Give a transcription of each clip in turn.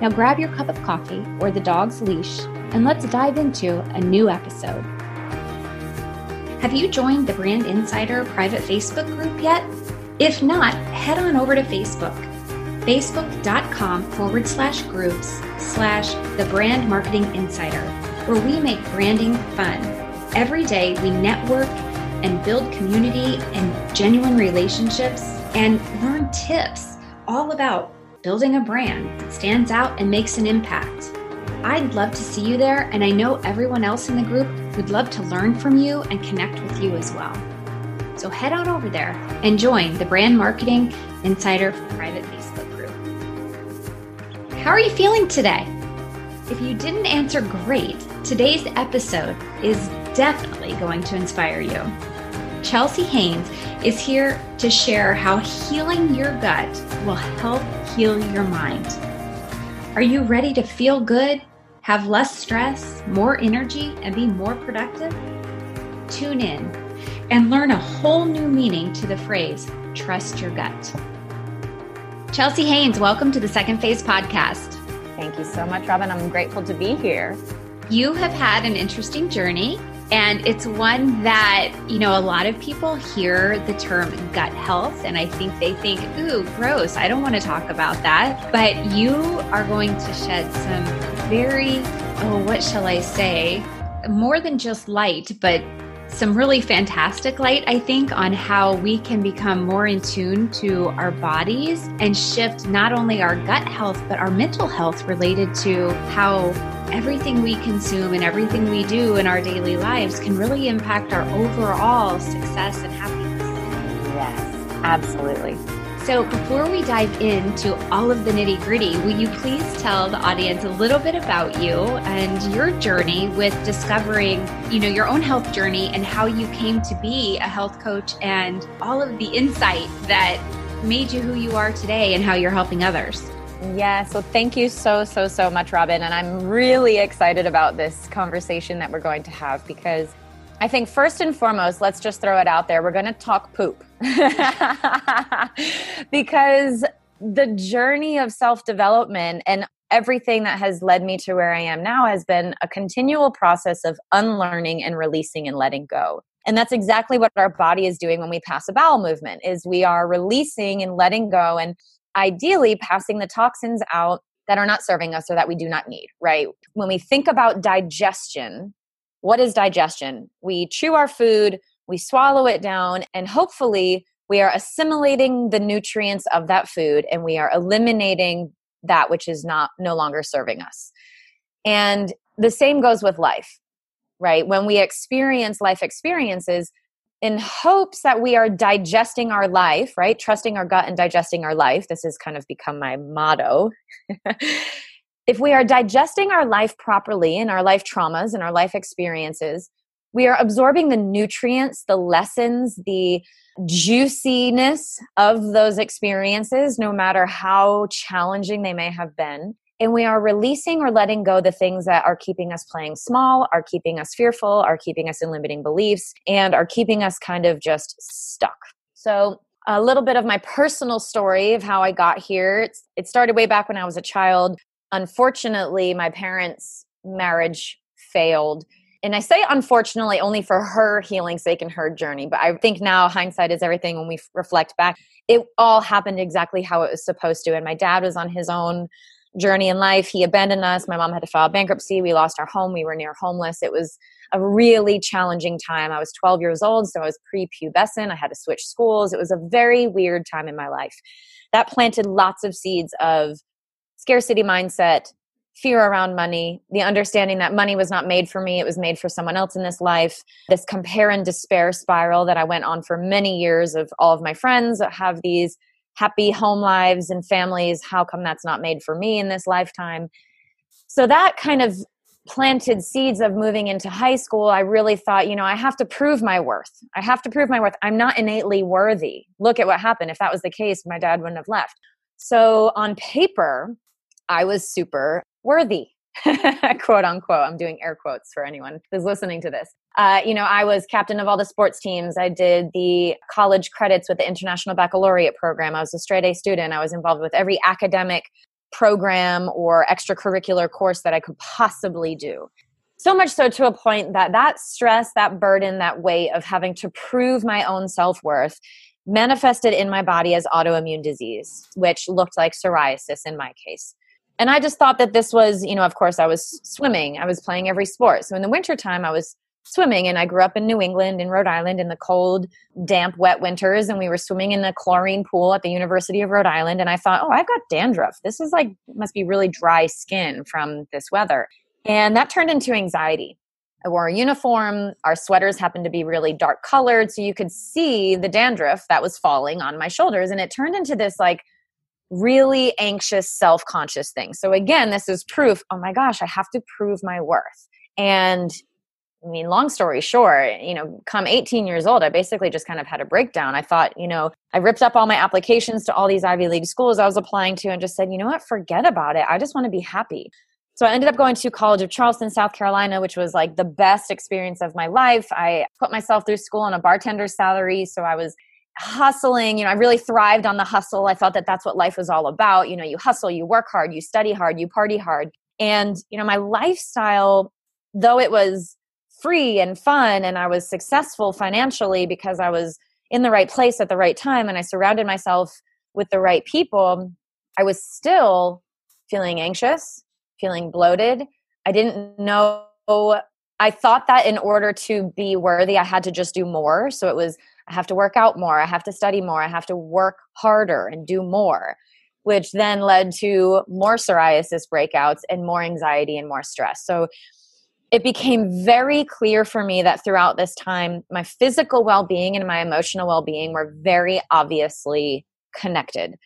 Now grab your cup of coffee or the dog's leash and let's dive into a new episode. Have you joined the Brand Insider private Facebook group yet? If not, head on over to Facebook, facebook.com forward slash groups slash the brand marketing insider, where we make branding fun. Every day we network and build community and genuine relationships and learn tips all about building a brand that stands out and makes an impact. I'd love to see you there, and I know everyone else in the group would love to learn from you and connect with you as well. So head on over there and join the Brand Marketing Insider private Facebook group. How are you feeling today? If you didn't answer great, today's episode is definitely going to inspire you. Chelsea Haines is here to share how healing your gut will help heal your mind. Are you ready to feel good, have less stress, more energy, and be more productive? Tune in and learn a whole new meaning to the phrase, trust your gut. Chelsea Haines, welcome to the Second Phase podcast. Thank you so much, Robin. I'm grateful to be here. You have had an interesting journey and it's one that, you know, a lot of people hear the term gut health and I think they think, ooh, gross, I don't want to talk about that. But you are going to shed some very, oh, what shall I say? More than just light, but some really fantastic light, I think, on how we can become more in tune to our bodies and shift not only our gut health, but our mental health related to how everything we consume and everything we do in our daily lives can really impact our overall success and happiness. Yes, absolutely. So, before we dive into all of the nitty gritty, will you please tell the audience a little bit about you and your journey with discovering, you know, your own health journey and how you came to be a health coach and all of the insight that made you who you are today and how you're helping others? Yeah, so thank you so, so, so much, Robin. And I'm really excited about this conversation that we're going to have because I think first and foremost, let's just throw it out there. We're going to talk poop because the journey of self development and everything that has led me to where I am now has been a continual process of unlearning and releasing and letting go. And that's exactly what our body is doing when we pass a bowel movement is we are releasing and letting go and ideally passing the toxins out that are not serving us or that we do not need, right? When we think about digestion, what is digestion? We chew our food, we swallow it down, and hopefully we are assimilating the nutrients of that food and we are eliminating that which is not no longer serving us. And the same goes with life, right? When we experience life experiences, in hopes that we are digesting our life, right? Trusting our gut and digesting our life. This has kind of become my motto. if we are digesting our life properly and our life traumas and our life experiences, we are absorbing the nutrients, the lessons, the juiciness of those experiences, no matter how challenging they may have been and we are releasing or letting go the things that are keeping us playing small, are keeping us fearful, are keeping us in limiting beliefs, and are keeping us kind of just stuck. So, a little bit of my personal story of how I got here. It's, it started way back when I was a child. Unfortunately, my parents' marriage failed. And I say unfortunately only for her healing sake and her journey. But I think now hindsight is everything when we reflect back. It all happened exactly how it was supposed to. And my dad was on his own journey in life. He abandoned us. My mom had to file bankruptcy. We lost our home. We were near homeless. It was a really challenging time. I was 12 years old, so I was prepubescent. I had to switch schools. It was a very weird time in my life. That planted lots of seeds of scarcity mindset, fear around money, the understanding that money was not made for me, it was made for someone else in this life, this compare and despair spiral that I went on for many years of all of my friends have these happy home lives and families. How come that's not made for me in this lifetime? So that kind of planted seeds of moving into high school. I really thought, you know, I have to prove my worth. I have to prove my worth. I'm not innately worthy. Look at what happened. If that was the case, my dad wouldn't have left. So on paper, I was super worthy, quote unquote. I'm doing air quotes for anyone who's listening to this. Uh, you know, I was captain of all the sports teams. I did the college credits with the International Baccalaureate program. I was a straight A student. I was involved with every academic program or extracurricular course that I could possibly do. So much so to a point that that stress, that burden, that weight of having to prove my own self worth manifested in my body as autoimmune disease, which looked like psoriasis in my case and i just thought that this was you know of course i was swimming i was playing every sport so in the wintertime i was swimming and i grew up in new england in rhode island in the cold damp wet winters and we were swimming in the chlorine pool at the university of rhode island and i thought oh i've got dandruff this is like must be really dry skin from this weather and that turned into anxiety I wore a uniform. Our sweaters happened to be really dark colored, so you could see the dandruff that was falling on my shoulders. And it turned into this like really anxious, self conscious thing. So, again, this is proof oh my gosh, I have to prove my worth. And I mean, long story short, you know, come 18 years old, I basically just kind of had a breakdown. I thought, you know, I ripped up all my applications to all these Ivy League schools I was applying to and just said, you know what, forget about it. I just want to be happy. So I ended up going to College of Charleston, South Carolina, which was like the best experience of my life. I put myself through school on a bartender's salary. So I was hustling you know i really thrived on the hustle i thought that that's what life was all about you know you hustle you work hard you study hard you party hard and you know my lifestyle though it was free and fun and i was successful financially because i was in the right place at the right time and i surrounded myself with the right people i was still feeling anxious feeling bloated i didn't know i thought that in order to be worthy i had to just do more so it was I have to work out more. I have to study more. I have to work harder and do more, which then led to more psoriasis breakouts and more anxiety and more stress. So it became very clear for me that throughout this time, my physical well being and my emotional well being were very obviously connected.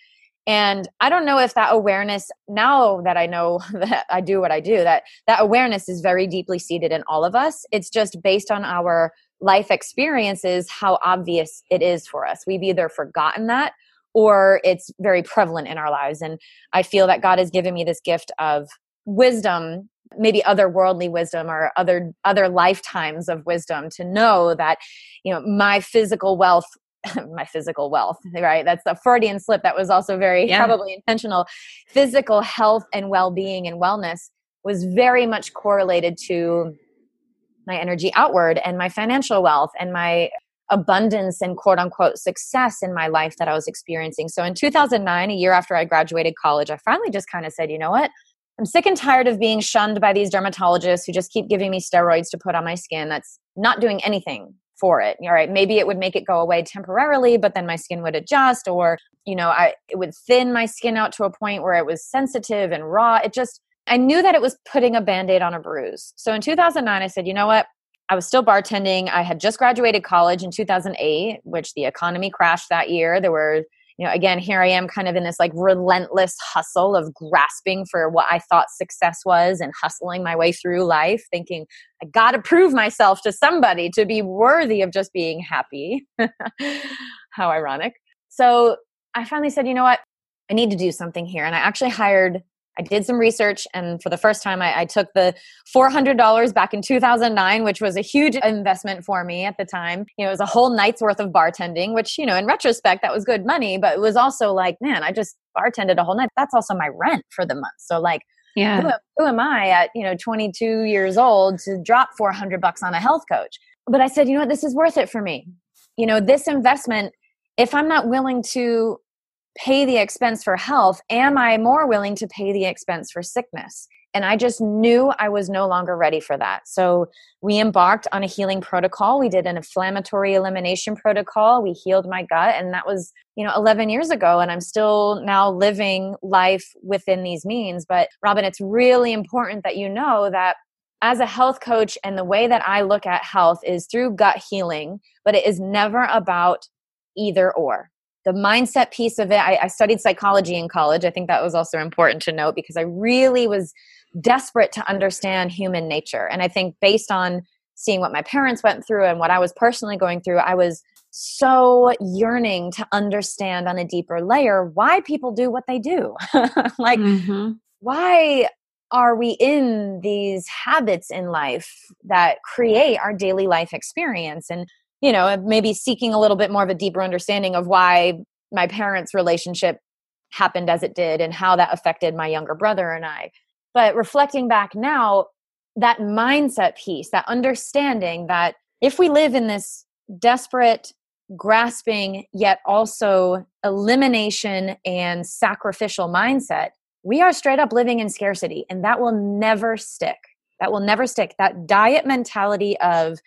And I don't know if that awareness, now that I know that I do what I do, that that awareness is very deeply seated in all of us. It's just based on our life experiences how obvious it is for us. We've either forgotten that or it's very prevalent in our lives. And I feel that God has given me this gift of wisdom maybe otherworldly wisdom or other other lifetimes of wisdom to know that you know my physical wealth my physical wealth right that's the freudian slip that was also very yeah. probably intentional physical health and well-being and wellness was very much correlated to my energy outward and my financial wealth and my abundance and quote unquote success in my life that I was experiencing. So in 2009, a year after I graduated college, I finally just kind of said, you know what? I'm sick and tired of being shunned by these dermatologists who just keep giving me steroids to put on my skin that's not doing anything for it. All right, maybe it would make it go away temporarily, but then my skin would adjust or, you know, I it would thin my skin out to a point where it was sensitive and raw. It just I knew that it was putting a band aid on a bruise. So in 2009, I said, you know what? I was still bartending. I had just graduated college in 2008, which the economy crashed that year. There were, you know, again, here I am kind of in this like relentless hustle of grasping for what I thought success was and hustling my way through life, thinking, I got to prove myself to somebody to be worthy of just being happy. How ironic. So I finally said, you know what? I need to do something here. And I actually hired I did some research, and for the first time, I, I took the $400 back in 2009, which was a huge investment for me at the time. You know, it was a whole night's worth of bartending, which, you know, in retrospect, that was good money, but it was also like, man, I just bartended a whole night. That's also my rent for the month. So, like, yeah. who, who am I at, you know, 22 years old to drop 400 bucks on a health coach? But I said, you know what, this is worth it for me. You know, this investment, if I'm not willing to pay the expense for health, am I more willing to pay the expense for sickness? And I just knew I was no longer ready for that. So we embarked on a healing protocol. We did an inflammatory elimination protocol. We healed my gut. And that was, you know, 11 years ago. And I'm still now living life within these means. But Robin, it's really important that you know that as a health coach and the way that I look at health is through gut healing, but it is never about either or the mindset piece of it I, I, studied psychology in college. I think that was also important to note because i really was desperate to understand human nature. And i think based on seeing what my parents went through and what i was personally going through i was so yearning to understand on a deeper layer why people do what they do. Like mm-hmm. why are we in these habits in life that create our daily life experience? And you know, maybe seeking a little bit more of a deeper understanding of why my parents' relationship happened as it did and how that affected my younger brother and I. But reflecting back now, that mindset piece, that understanding that if we live in this desperate, grasping, yet also elimination and sacrificial mindset, we are straight up living in scarcity and that will never stick. That will never stick. That diet mentality of,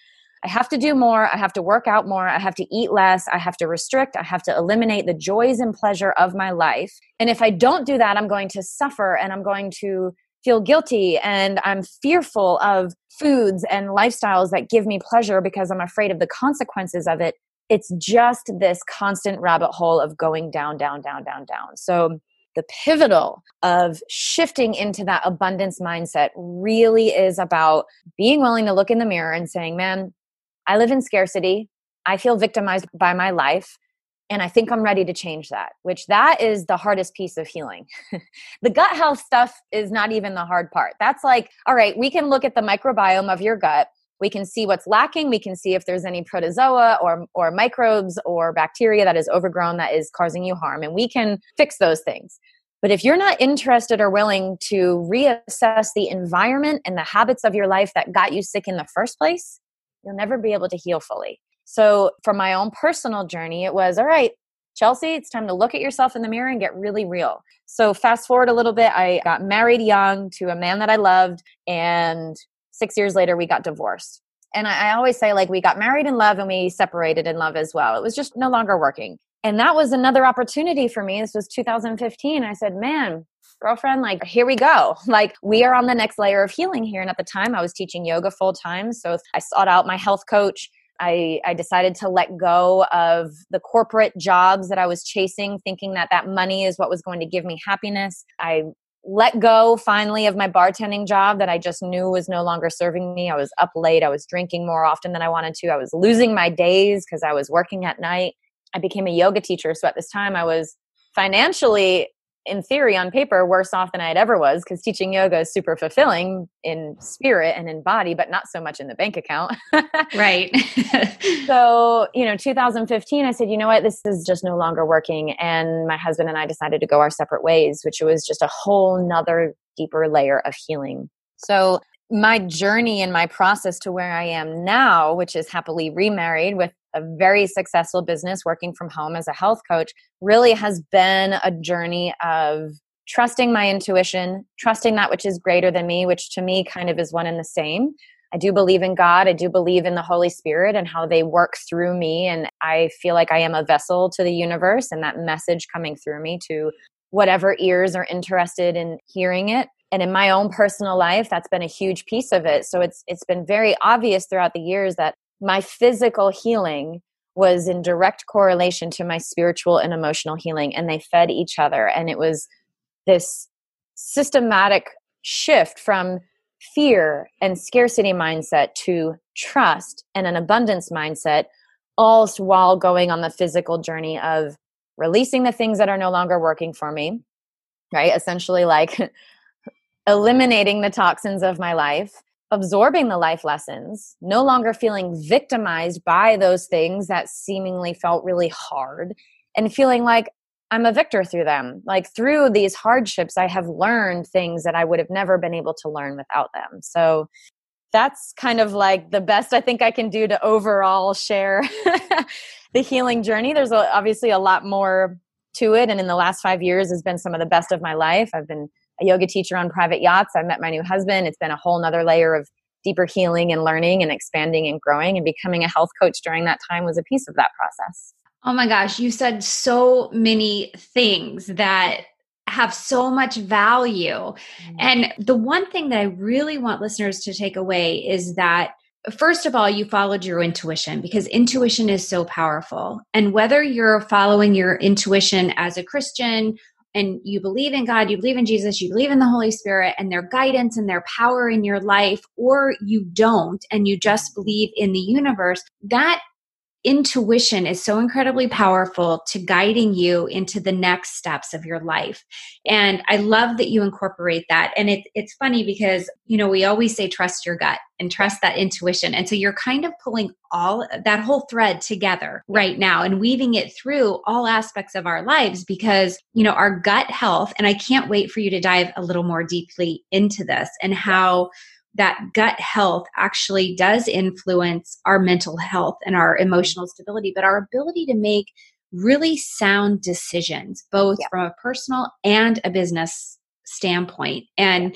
I have to do more. I have to work out more. I have to eat less. I have to restrict. I have to eliminate the joys and pleasure of my life. And if I don't do that, I'm going to suffer and I'm going to feel guilty and I'm fearful of foods and lifestyles that give me pleasure because I'm afraid of the consequences of it. It's just this constant rabbit hole of going down, down, down, down, down. So, the pivotal of shifting into that abundance mindset really is about being willing to look in the mirror and saying, man, I live in scarcity. I feel victimized by my life. And I think I'm ready to change that, which that is the hardest piece of healing. the gut health stuff is not even the hard part. That's like, all right, we can look at the microbiome of your gut. We can see what's lacking. We can see if there's any protozoa or, or microbes or bacteria that is overgrown that is causing you harm. And we can fix those things. But if you're not interested or willing to reassess the environment and the habits of your life that got you sick in the first place, you'll never be able to heal fully. So, for my own personal journey, it was all right, Chelsea, it's time to look at yourself in the mirror and get really real. So, fast forward a little bit, I got married young to a man that I loved, and six years later, we got divorced. And I, I always say, like, we got married in love and we separated in love as well. It was just no longer working. And that was another opportunity for me. This was 2015. I said, man, girlfriend, like, here we go. Like, we are on the next layer of healing here. And at the time, I was teaching yoga full time. So I sought out my health coach. I, I decided to let go of the corporate jobs that I was chasing, thinking that that money is what was going to give me happiness. I let go finally of my bartending job that I just knew was no longer serving me. I was up late. I was drinking more often than I wanted to. I was losing my days because I was working at night. I became a yoga teacher. So at this time, I was financially in theory on paper worse off than i had ever was because teaching yoga is super fulfilling in spirit and in body but not so much in the bank account. Right. So you know 2015 i said you know what? This is just no longer working. And my husband and i decided to go our separate ways which was just a whole nother deeper layer of healing. So my journey and my process to where I am now, which is happily remarried with a very successful business working from home as a health coach, really has been a journey of trusting my intuition, trusting that which is greater than me, which to me kind of is one and the same. I do believe in God. I do believe in the Holy Spirit and how they work through me. And I feel like I am a vessel to the universe and that message coming through me to whatever ears are interested in hearing it and in my own personal life that's been a huge piece of it so it's it's been very obvious throughout the years that my physical healing was in direct correlation to my spiritual and emotional healing and they fed each other. And it was this systematic shift from fear and scarcity mindset to trust and an abundance mindset all while going on the physical journey of releasing the things that are no longer working for me right? Essentially like eliminating the toxins of my life, absorbing the life lessons, no longer feeling victimized by those things that seemingly felt really hard, and feeling like I'm a victor through them. Like through these hardships, I have learned things that I would have never been able to learn without them. So that's kind of like the best I think I can do to overall share the healing journey. There's obviously a lot more to it and in the last five years has been some of the best of my life i've been a yoga teacher on private yachts i met my new husband it's been a whole nother layer of deeper healing and learning and expanding and growing and becoming a health coach during that time was a piece of that process oh my gosh you said so many things that have so much value. Mm-hmm. And the one thing that I really want listeners to take away is that first of all, you followed your intuition because intuition is so powerful. And whether you're following your intuition as a Christian and you believe in God, you believe in Jesus, you believe in the Holy Spirit and their guidance and their power in your life, or you don't and you just believe in the universe, that intuition is so incredibly powerful to guiding you into the next steps of your life. And I love that you incorporate that. And it, it's funny because, you know, we always say trust your gut and trust that intuition. And so you're kind of pulling all that whole thread together right now and weaving it through all aspects of our lives because, you know, our gut health, and I can't wait for you to dive a little more deeply into this and how that gut health actually does influence our mental health and our emotional stability, but our ability to make really sound decisions, both yeah. from a personal and a business standpoint. And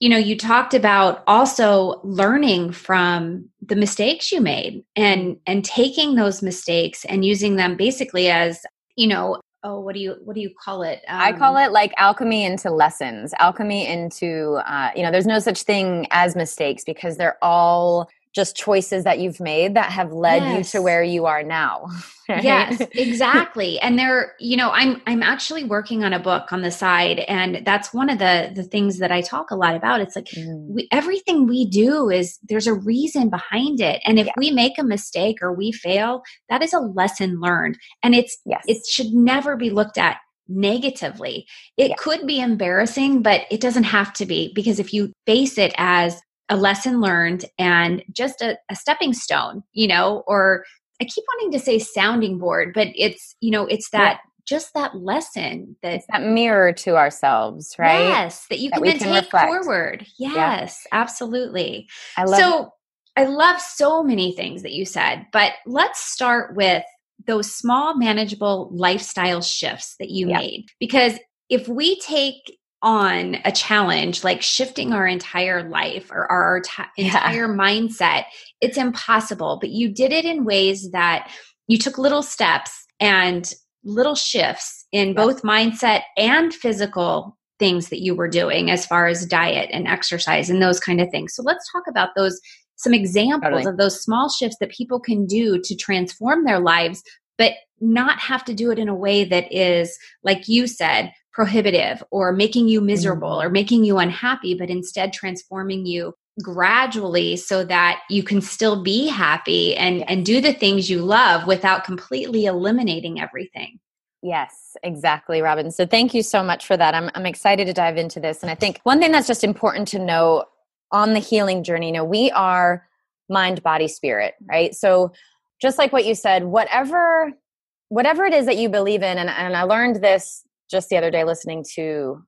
you know, you talked about also learning from the mistakes you made and and taking those mistakes and using them basically as, you know, oh what do you what do you call it? Um, i call um, it like alchemy into lessons alchemy into uh, you know there's no such thing as mistakes because they're all just choices that you've made that have led yes. you to where you are now right? yes exactly and there you know i'm i'm actually working on a book on the side and that's one of the the things that i talk a lot about it's like mm. we, everything we do is there's a reason behind it and if yeah. we make a mistake or we fail that is a lesson learned and it's yes. it should never be looked at negatively. It yeah. could be embarrassing, but it doesn't have to be because if you face it as a lesson learned and just a, a stepping stone, you know, or I keep wanting to say sounding board, but it's, you know, it's that yeah. just that lesson that it's that mirror to ourselves, right? Yes, that you that can then can take reflect. forward. Yes, yeah. absolutely. I love so it. I love so many things that you said, but let's start with those small manageable lifestyle shifts that you yeah. made because if we take on a challenge like shifting our entire life or our t- entire yeah. mindset, it's impossible. But you did it in ways that you took little steps and little shifts in both mindset and physical things that you were doing as far as diet and exercise and those kind of things. So let's talk about those some examples totally. of those small shifts that people can do to transform their lives but not have to do it in a way that is like you said prohibitive or making you miserable mm. or making you unhappy, but instead transforming you gradually so that you can still be happy and and do the things you love without completely eliminating everything. Yes, exactly, Robin. So thank you so much for that. I'm I'm excited to dive into this. And I think one thing that's just important to know on the healing journey, you know, we are mind, body, spirit, right? So just like what you said, whatever whatever it is that you believe in, and, and I learned this just the other day listening to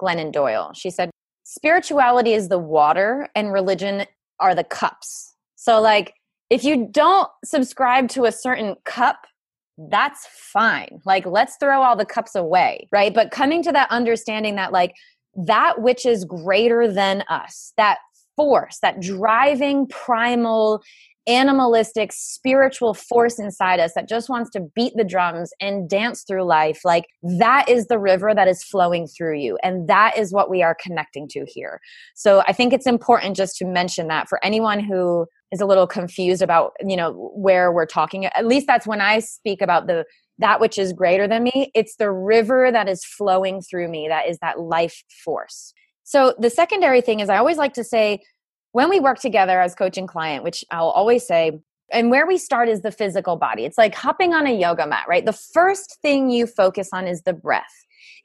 Glennon Doyle. She said, Spirituality is the water and religion are the cups. So, like, if you don't subscribe to a certain cup, that's fine. Like, let's throw all the cups away, right? But coming to that understanding that, like, that which is greater than us, that force, that driving primal animalistic spiritual force inside us that just wants to beat the drums and dance through life like that is the river that is flowing through you and that is what we are connecting to here. So i think it's important just to mention that for anyone who is a little confused about you know where we're talking at least that's when i speak about the that which is greater than me it's the river that is flowing through me that is that life force. So the secondary thing is i always like to say when we work together as coach and client, which I'll always say, and where we start is the physical body. It's like hopping on a yoga mat, right? The first thing you focus on is the breath.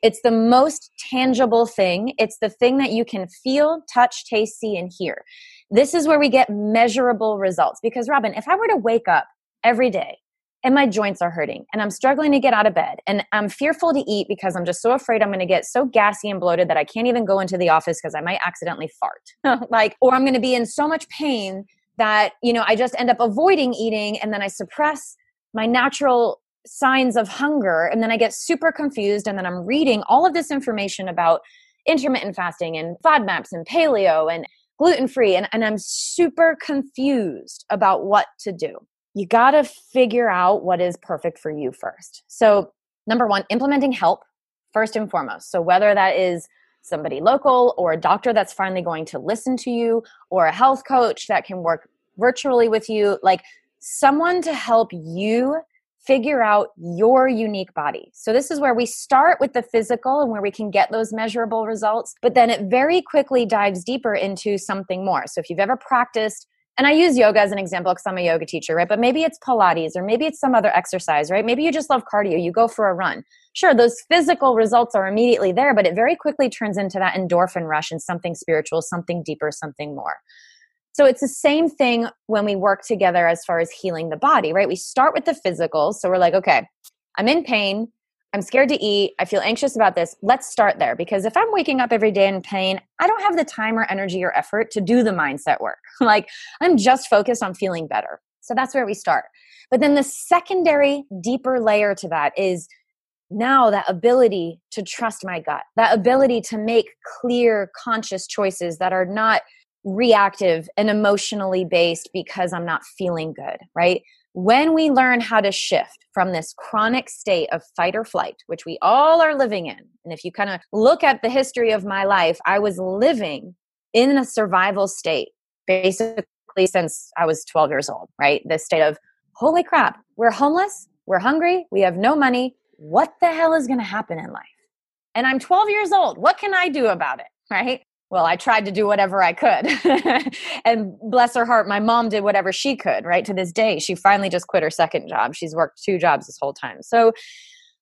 It's the most tangible thing. It's the thing that you can feel, touch, taste, see, and hear. This is where we get measurable results. Because, Robin, if I were to wake up every day and my joints are hurting and I'm struggling to get out of bed and I'm fearful to eat because I'm just so afraid I'm going to get so gassy and bloated that I can't even go into the office because I might accidentally fart. like, or I'm going to be in so much pain that, you know, I just end up avoiding eating and then I suppress my natural signs of hunger and then I get super confused and then I'm reading all of this information about intermittent fasting and FODMAPs and paleo and gluten free and, and I'm super confused about what to do. You got to figure out what is perfect for you first. So, number one, implementing help first and foremost. So, whether that is somebody local or a doctor that's finally going to listen to you or a health coach that can work virtually with you, like someone to help you figure out your unique body. So, this is where we start with the physical and where we can get those measurable results, but then it very quickly dives deeper into something more. So, if you've ever practiced, and I use yoga as an example because I'm a yoga teacher, right? But maybe it's Pilates or maybe it's some other exercise, right? Maybe you just love cardio, you go for a run. Sure, those physical results are immediately there, but it very quickly turns into that endorphin rush and something spiritual, something deeper, something more. So it's the same thing when we work together as far as healing the body, right? We start with the physical. So we're like, okay, I'm in pain. I'm scared to eat. I feel anxious about this. Let's start there because if I'm waking up every day in pain, I don't have the time or energy or effort to do the mindset work. like I'm just focused on feeling better. So that's where we start. But then the secondary, deeper layer to that is now that ability to trust my gut, that ability to make clear, conscious choices that are not reactive and emotionally based because I'm not feeling good, right? When we learn how to shift from this chronic state of fight or flight, which we all are living in, and if you kind of look at the history of my life, I was living in a survival state basically since I was 12 years old, right? This state of, holy crap, we're homeless, we're hungry, we have no money. What the hell is going to happen in life? And I'm 12 years old. What can I do about it? Right? Well, I tried to do whatever I could. and bless her heart, my mom did whatever she could, right? To this day, she finally just quit her second job. She's worked two jobs this whole time. So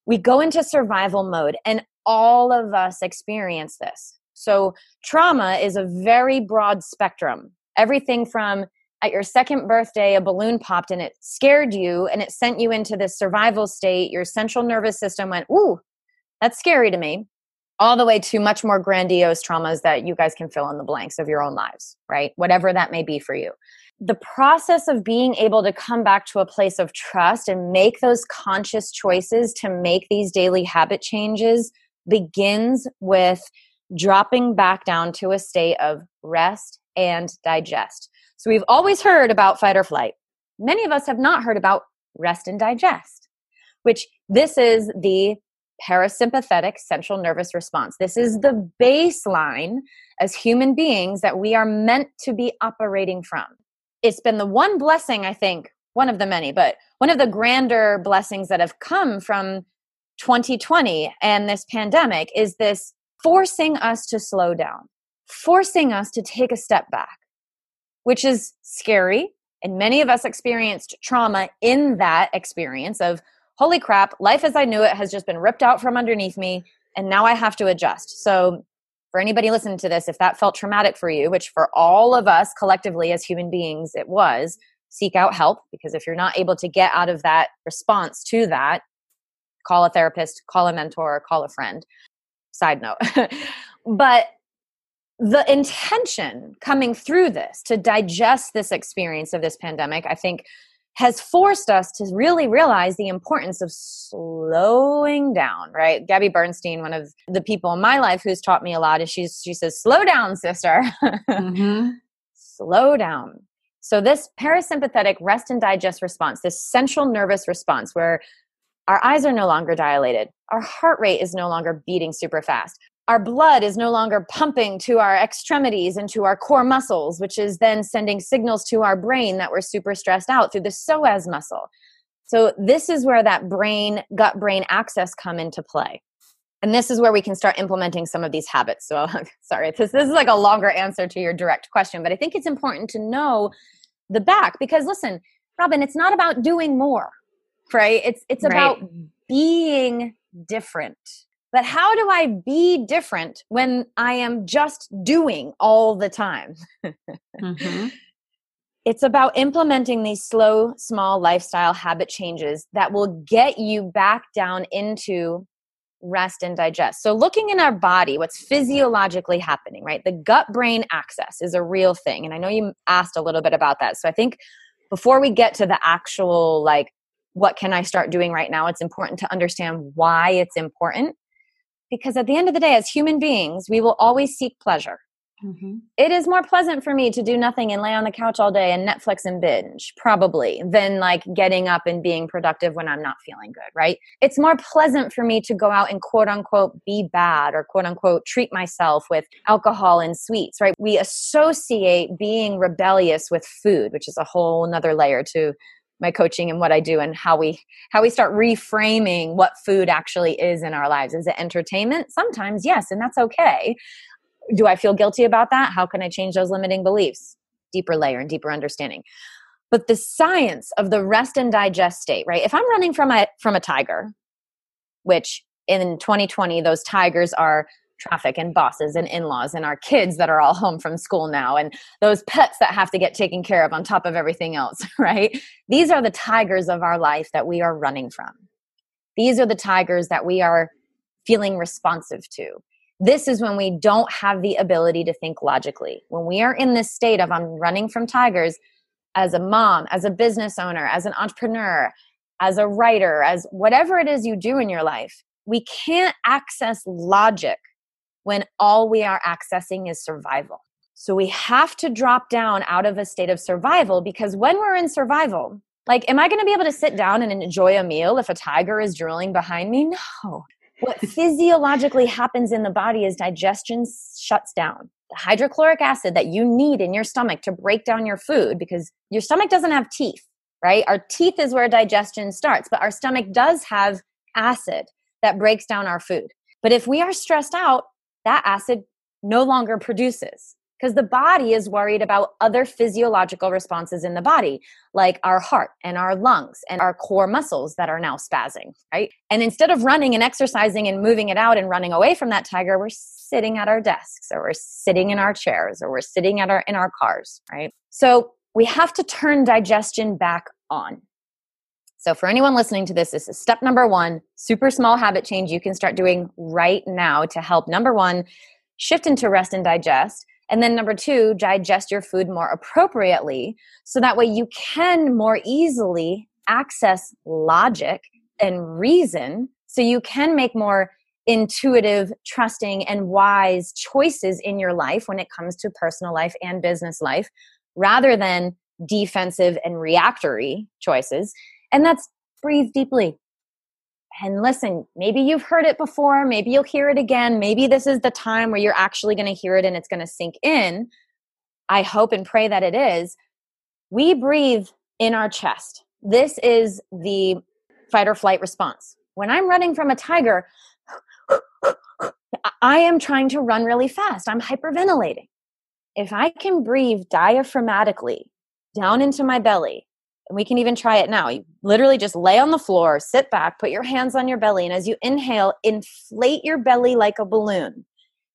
we go into survival mode, and all of us experience this. So trauma is a very broad spectrum. Everything from at your second birthday, a balloon popped and it scared you and it sent you into this survival state. Your central nervous system went, Ooh, that's scary to me all the way to much more grandiose traumas that you guys can fill in the blanks of your own lives, right? Whatever that may be for you. The process of being able to come back to a place of trust and make those conscious choices to make these daily habit changes begins with dropping back down to a state of rest and digest. So we've always heard about fight or flight. Many of us have not heard about rest and digest, which this is the parasympathetic central nervous response. This is the baseline as human beings that we are meant to be operating from. It's been the one blessing, I think, one of the many, but one of the grander blessings that have come from 2020 and this pandemic is this forcing us to slow down, forcing us to take a step back, which is scary. And many of us experienced trauma in that experience of holy crap, life as I knew it has just been ripped out from underneath me, and now I have to adjust. So, for anybody listening to this, if that felt traumatic for you, which for all of us collectively as human beings it was, seek out help because if you're not able to get out of that response to that, call a therapist, call a mentor, call a friend. Side note. but the intention coming through this to digest this experience of this pandemic, I think has forced us to really realize the importance of slowing down, right? Gabby Bernstein, one of the people in my life who's taught me a lot, is she's, she says, slow down, sister. Mm-hmm. slow down. So, this parasympathetic rest and digest response, this central nervous response where our eyes are no longer dilated, our heart rate is no longer beating super fast, our blood is no longer pumping to our extremities and to our core muscles, which is then sending signals to our brain that we're super stressed out through the psoas muscle. So, this is where that brain, gut brain axis come into play. And this is where we can start implementing some of these habits. So, sorry, this, this is like a longer answer to your direct question, but I think it's important to know the back because listen, Robin, it's not about doing more, right? It's it's right. about being different but how do I be different when I am just doing all the time? mm-hmm. It's about implementing these slow, small lifestyle habit changes that will get you back down into rest and digest. So, looking in our body, what's physiologically happening, right? The gut brain axis is a real thing. And I know you asked a little bit about that. So, I think before we get to the actual like what can I start doing right now? It's important to understand why it's important. Because at the end of the day, as human beings, we will always seek pleasure. Mm-hmm. It is more pleasant for me to do nothing and lay on the couch all day and Netflix and binge, probably, than like getting up and being productive when I'm not feeling good, right? It's more pleasant for me to go out and quote unquote be bad or quote unquote treat myself with alcohol and sweets, right? We associate being rebellious with food, which is a whole nother layer to my coaching and what I do and how we how we start reframing what food actually is in our lives. Is it entertainment? Sometimes yes, and that's okay do I feel guilty about that? How can I change those limiting beliefs? Deeper layer and deeper understanding. But the science of the rest and digest state, right? If I'm running from a from a tiger, which in 2020 those tigers are traffic and bosses and in-laws and our kids that are all home from school now and those pets that have to get taken care of on top of everything else, right? These are the tigers of our life that we are running from. These are the tigers that we are feeling responsive to this is when we don't have the ability to think logically. When we are in this state of I'm running from tigers as a mom, as a business owner, as an entrepreneur, as a writer, as whatever it is you do in your life, we can't access logic when all we are accessing is survival. So we have to drop down out of a state of survival because when we're in survival, like, am I going to be able to sit down and enjoy a meal if a tiger is drooling behind me? No what physiologically happens in the body is digestion shuts down. The hydrochloric acid that you need in your stomach to break down your food because your stomach doesn't have teeth, right? Our teeth is where digestion starts, but our stomach does have acid that breaks down our food. But if we are stressed out, that acid no longer produces because the body is worried about other physiological responses in the body, like our heart and our lungs and our core muscles that are now spazzing, right? And instead of running and exercising and moving it out and running away from that tiger, we're sitting at our desks or we're sitting in our chairs or we're sitting at our in our cars, right? So we have to turn digestion back on. So, for anyone listening to this, this is step number one super small habit change you can start doing right now to help number one, shift into rest and digest. And then number two, digest your food more appropriately so that way you can more easily access logic and reason so you can make more intuitive, trusting, and wise choices in your life when it comes to personal life and business life rather than defensive and reactory choices. And that's breathe deeply, and listen, maybe you've heard it before, maybe you'll hear it again. Maybe this is the time where you're actually going to hear it and it's going to sink in. I hope and pray that it is. We breathe in our chest. This is the fight or flight response. When I'm running from a tiger, I am trying to run really fast. I'm hyperventilating. If I can breathe diaphragmatically down into my belly, and we can even try it now. You literally just lay on the floor, sit back, put your hands on your belly, and as you inhale, inflate your belly like a balloon.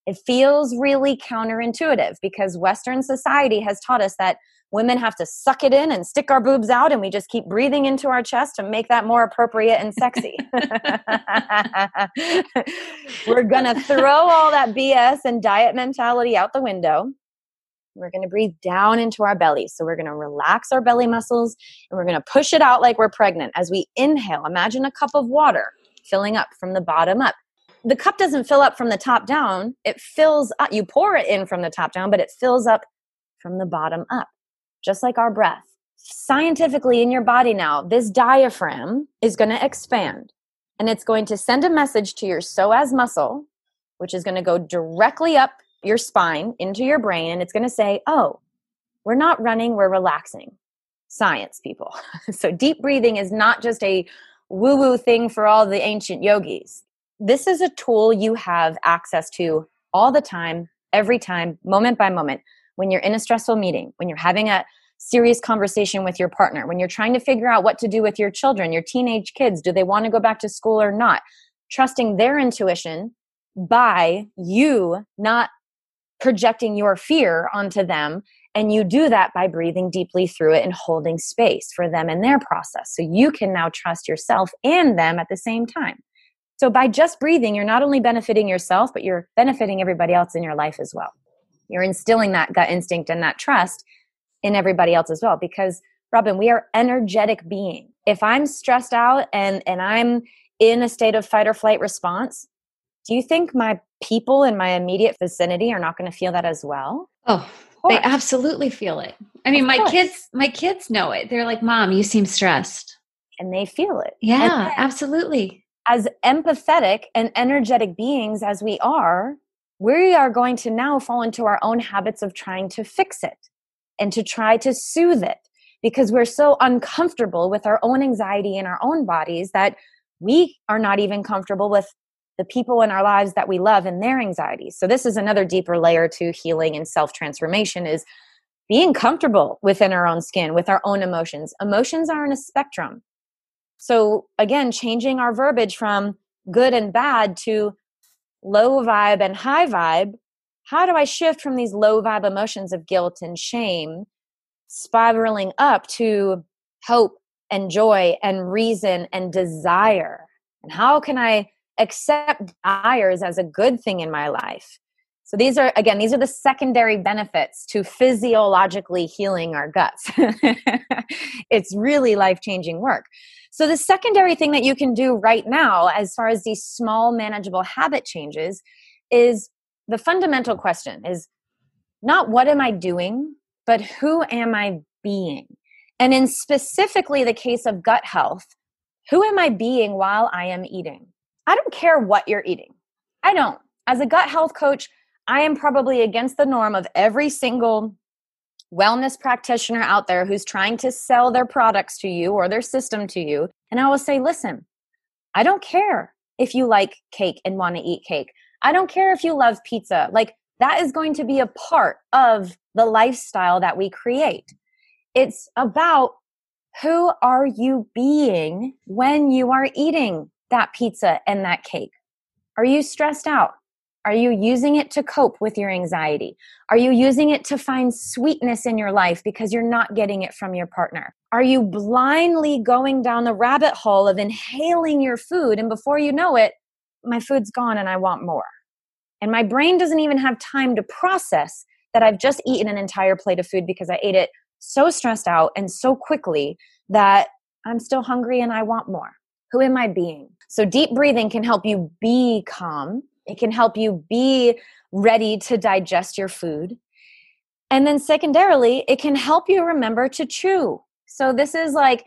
It feels really counterintuitive because Western society has taught us that women have to suck it in and stick our boobs out, and we just keep breathing into our chest to make that more appropriate and sexy. We're gonna throw all that BS and diet mentality out the window we're going to breathe down into our belly. So we're going to relax our belly muscles and we're going to push it out like we're pregnant. As we inhale, imagine a cup of water filling up from the bottom up. The cup doesn't fill up from the top down, it fills up. You pour it in from the top down, but it fills up from the bottom up, just like our breath. Scientifically, in your body now, this diaphragm is going to expand and it's going to send a message to your psoas muscle, which is going to go directly up your spine into your brain and it's going to say, oh, we're not running, we're relaxing. Science, people. so deep breathing is not just a woo woo thing for all the ancient yogis. This is a tool you have access to all the time, every time, moment by moment. When you're in a stressful meeting, when you're having a serious conversation with your partner, when you're trying to figure out what to do with your children, your teenage kids, do they want to go back to school or not? Trusting their intuition by you not projecting your fear onto them. And you do that by breathing deeply through it and holding space for them in their process. So you can now trust yourself and them at the same time. So by just breathing, you're not only benefiting yourself, but you're benefiting everybody else in your life as well. You're instilling that gut instinct and that trust in everybody else as well. Because, Robin, we are energetic beings. if I'm stressed out and and I'm in a state of fight or flight response, do you think my people in my immediate vicinity are not going to feel that as well? Oh, they absolutely feel it. I mean, my kids my kids know it. They're like, "Mom, you seem stressed." And they feel it. Yeah, absolutely. As empathetic and energetic beings as we are, we are going to now fall into our own habits of trying to fix it and to try to soothe it because we're so uncomfortable with our own anxiety in our own bodies that we are not even comfortable with the people in our lives that we love and their anxieties. So this is another deeper layer to healing and self-transformation is being comfortable within our own skin, with our own emotions. Emotions are in a spectrum. So again, changing our verbiage from good and bad to low vibe and high vibe, how do I shift from these low vibe emotions of guilt and shame, spiraling up to hope and joy and reason and desire? And how can I accept desires as a good thing in my life? So these are again, these are the secondary benefits to physiologically healing our guts. it's really life-changing work. So, the secondary thing that you can do right now, as far as these small, manageable habit changes, is the fundamental question is not what am I doing, but who am I being? And in specifically the case of gut health, who am I being while I am eating? I don't care what you're eating. I don't. As a gut health coach, I am probably against the norm of every single wellness practitioner out there who's trying to sell their products to you or their system to you. And I will say, listen, I don't care if you like cake and want to eat cake. I don't care if you love pizza. Like, that is going to be a part of the lifestyle that we create. It's about who are you being when you are eating that pizza and that cake? Are you stressed out? Are you using it to cope with your anxiety? Are you using it to find sweetness in your life because you're not getting it from your partner? Are you blindly going down the rabbit hole of inhaling your food and before you know it, my food's gone and I want more? And my brain doesn't even have time to process that I've just eaten an entire plate of food because I ate it so stressed out and so quickly that I'm still hungry and I want more. Who am I being? So, deep breathing can help you be calm it can help you be ready to digest your food. And then, secondarily, it can help you remember to chew. So, this is like,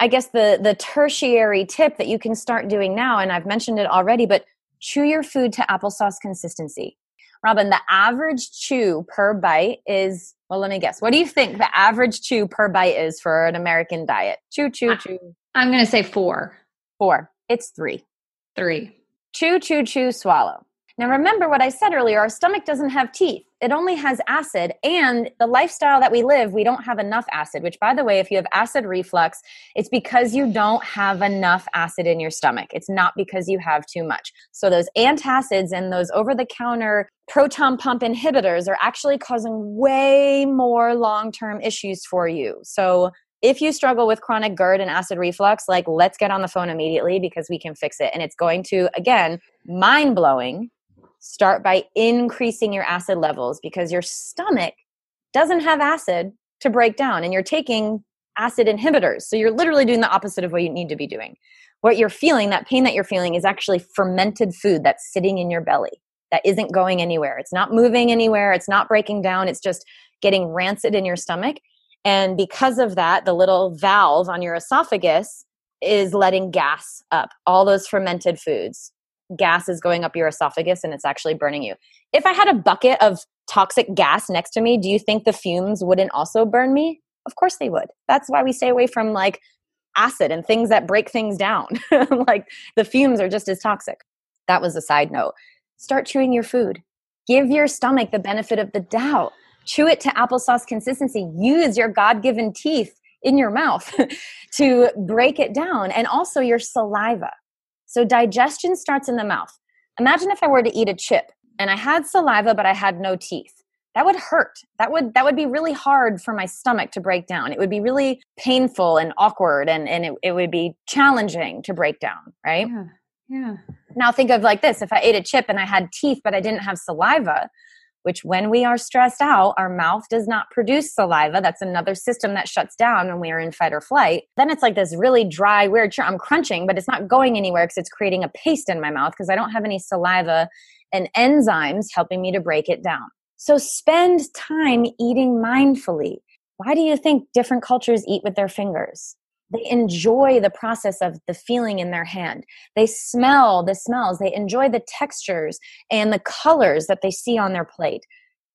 I guess, the, the tertiary tip that you can start doing now. And I've mentioned it already, but chew your food to applesauce consistency. Robin, the average chew per bite is, well, let me guess. What do you think the average chew per bite is for an American diet? Chew, chew, chew. I'm going to say four. Four. It's three. Three. Chew, chew, chew, swallow. Now, remember what I said earlier our stomach doesn't have teeth, it only has acid. And the lifestyle that we live, we don't have enough acid, which, by the way, if you have acid reflux, it's because you don't have enough acid in your stomach. It's not because you have too much. So, those antacids and those over the counter proton pump inhibitors are actually causing way more long term issues for you. So, if you struggle with chronic GERD and acid reflux, like let's get on the phone immediately because we can fix it. And it's going to, again, mind blowing. Start by increasing your acid levels because your stomach doesn't have acid to break down and you're taking acid inhibitors. So you're literally doing the opposite of what you need to be doing. What you're feeling, that pain that you're feeling, is actually fermented food that's sitting in your belly that isn't going anywhere. It's not moving anywhere. It's not breaking down. It's just getting rancid in your stomach. And because of that, the little valve on your esophagus is letting gas up, all those fermented foods. Gas is going up your esophagus and it's actually burning you. If I had a bucket of toxic gas next to me, do you think the fumes wouldn't also burn me? Of course they would. That's why we stay away from like acid and things that break things down. like the fumes are just as toxic. That was a side note. Start chewing your food. Give your stomach the benefit of the doubt chew it to applesauce consistency. Use your God given teeth in your mouth to break it down and also your saliva. So digestion starts in the mouth. Imagine if I were to eat a chip and I had saliva but I had no teeth. That would hurt. That would that would be really hard for my stomach to break down. It would be really painful and awkward and, and it, it would be challenging to break down, right? Yeah. Yeah. Now think of like this if I ate a chip and I had teeth but I didn't have saliva, which when we are stressed out, our mouth does not produce saliva. That's another system that shuts down when we are in fight or flight. Then it's like this really dry, weird, I'm crunching, but it's not going anywhere because it's creating a paste in my mouth because I don't have any saliva and enzymes helping me to break it down. So spend time eating mindfully. Why do you think different cultures eat with their fingers? They enjoy the process of the feeling in their hand. They smell the smells. They enjoy the textures and the colors that they see on their plate.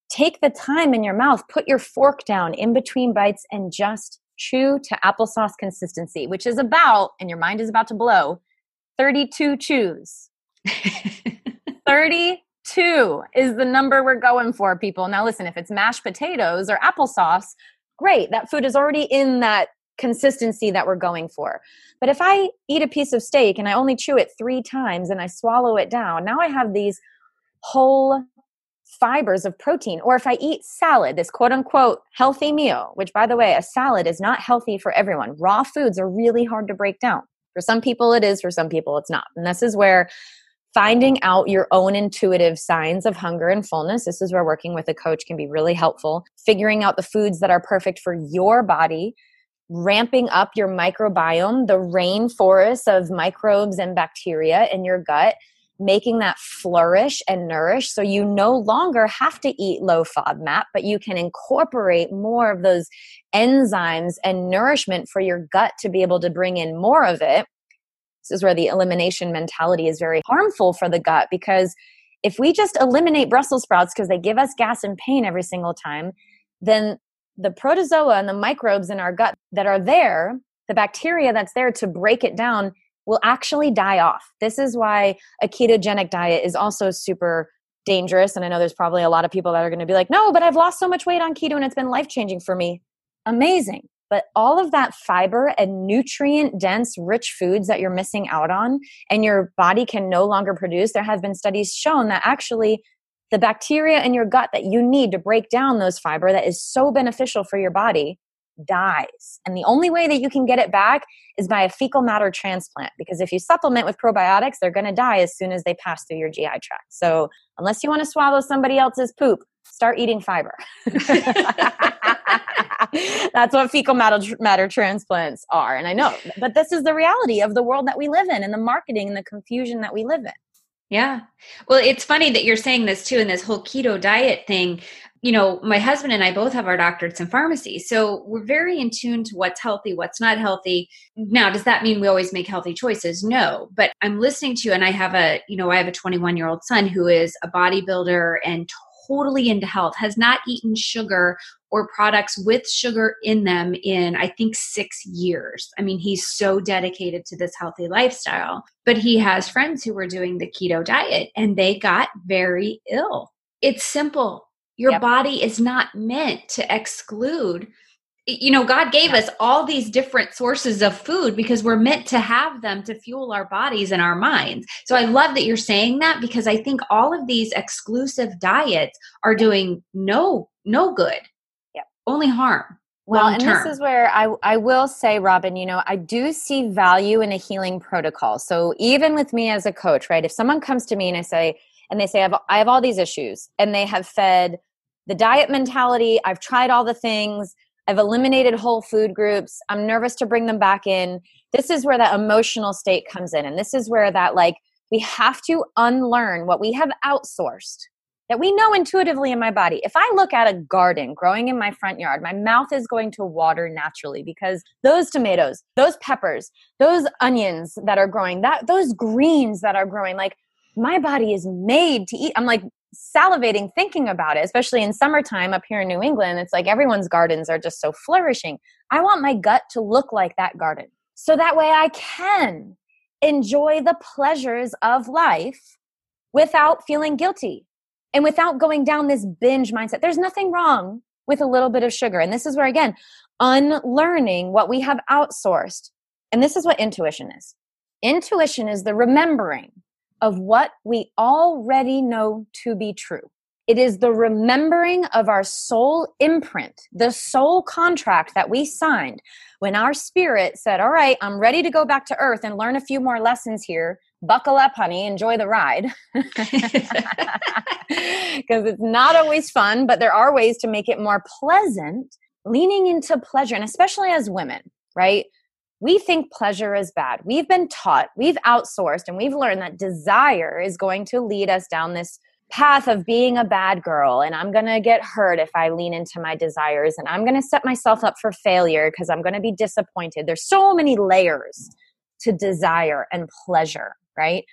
Take the time in your mouth, put your fork down in between bites, and just chew to applesauce consistency, which is about, and your mind is about to blow, 32 chews. 32 is the number we're going for, people. Now, listen, if it's mashed potatoes or applesauce, great. That food is already in that consistency that we're going for. But if I eat a piece of steak and I only chew it three times and I swallow it down, now I have these whole fibers of protein. Or if I eat salad, this quote unquote healthy meal, which by the way, a salad is not healthy for everyone. Raw foods are really hard to break down. For some people, it is, for some people, it's not. And this is where finding out your own intuitive signs of hunger and fullness this is where working with a coach can be really helpful figuring out the foods that are perfect for your body ramping up your microbiome, the rainforest of microbes and bacteria in your gut, making that flourish and nourish so you no longer have to eat low FODMAP, but you can incorporate more of those enzymes and nourishment for your gut to be able to bring in more of it. This is where the elimination mentality is very harmful for the gut because if we just eliminate Brussels sprouts because they give us gas and pain every single time, then the protozoa and the microbes in our gut that are there, the bacteria that's there to break it down, will actually die off. This is why a ketogenic diet is also super dangerous. And I know there's probably a lot of people that are going to be like, no, but I've lost so much weight on keto and it's been life changing for me. Amazing. But all of that fiber and nutrient dense, rich foods that you're missing out on and your body can no longer produce, there have been studies shown that actually the bacteria in your gut that you need to break down those fiber that is so beneficial for your body dies. And the only way that you can get it back is by a fecal matter transplant because if you supplement with probiotics, they're going to die as soon as they pass through your GI tract. So, unless you want to swallow somebody else's poop, start eating fiber. That's what fecal matter, matter transplants are. And I know, but this is the reality of the world that we live in and the marketing and the confusion that we live in. Yeah. Well, it's funny that you're saying this too in this whole keto diet thing. You know, my husband and I both have our doctorates in pharmacy. So we're very in tune to what's healthy, what's not healthy. Now, does that mean we always make healthy choices? No. But I'm listening to you, and I have a, you know, I have a 21 year old son who is a bodybuilder and totally into health, has not eaten sugar or products with sugar in them in, I think, six years. I mean, he's so dedicated to this healthy lifestyle. But he has friends who were doing the keto diet and they got very ill. It's simple. Your yep. body is not meant to exclude you know god gave us all these different sources of food because we're meant to have them to fuel our bodies and our minds so i love that you're saying that because i think all of these exclusive diets are doing no no good. Only harm well and this is where I, I will say robin you know i do see value in a healing protocol so even with me as a coach right if someone comes to me and i say and they say I have, I have all these issues and they have fed the diet mentality i've tried all the things I've eliminated whole food groups. I'm nervous to bring them back in. This is where that emotional state comes in. And this is where that, like, we have to unlearn what we have outsourced that we know intuitively in my body. If I look at a garden growing in my front yard, my mouth is going to water naturally because those tomatoes, those peppers, those onions that are growing, that those greens that are growing, like my body is made to eat. I'm like salivating thinking about it, especially in summertime up here in New England. It's like everyone's gardens are just so flourishing. I want my gut to look like that garden. So that way I can enjoy the pleasures of life without feeling guilty and without going down this binge mindset. There's nothing wrong with a little bit of sugar. And this is where, again, unlearning what we have outsourced. And this is what intuition is intuition is the remembering of what we already know to be true. It is the remembering of our soul imprint, the soul contract that we signed when our spirit said, All right, I'm ready to go back to earth and learn a few more lessons here. Buckle up, honey, enjoy the ride. Because it's not always fun, but there are ways to make it more pleasant, leaning into pleasure, and especially as women, right? We think pleasure is bad. We've been taught, we've outsourced, and we've learned that desire is going to lead us down this path of being a bad girl and I'm going to get hurt if I lean into my desires and I'm going to set myself up for failure because I'm going to be disappointed. There's so many layers to desire and pleasure, right?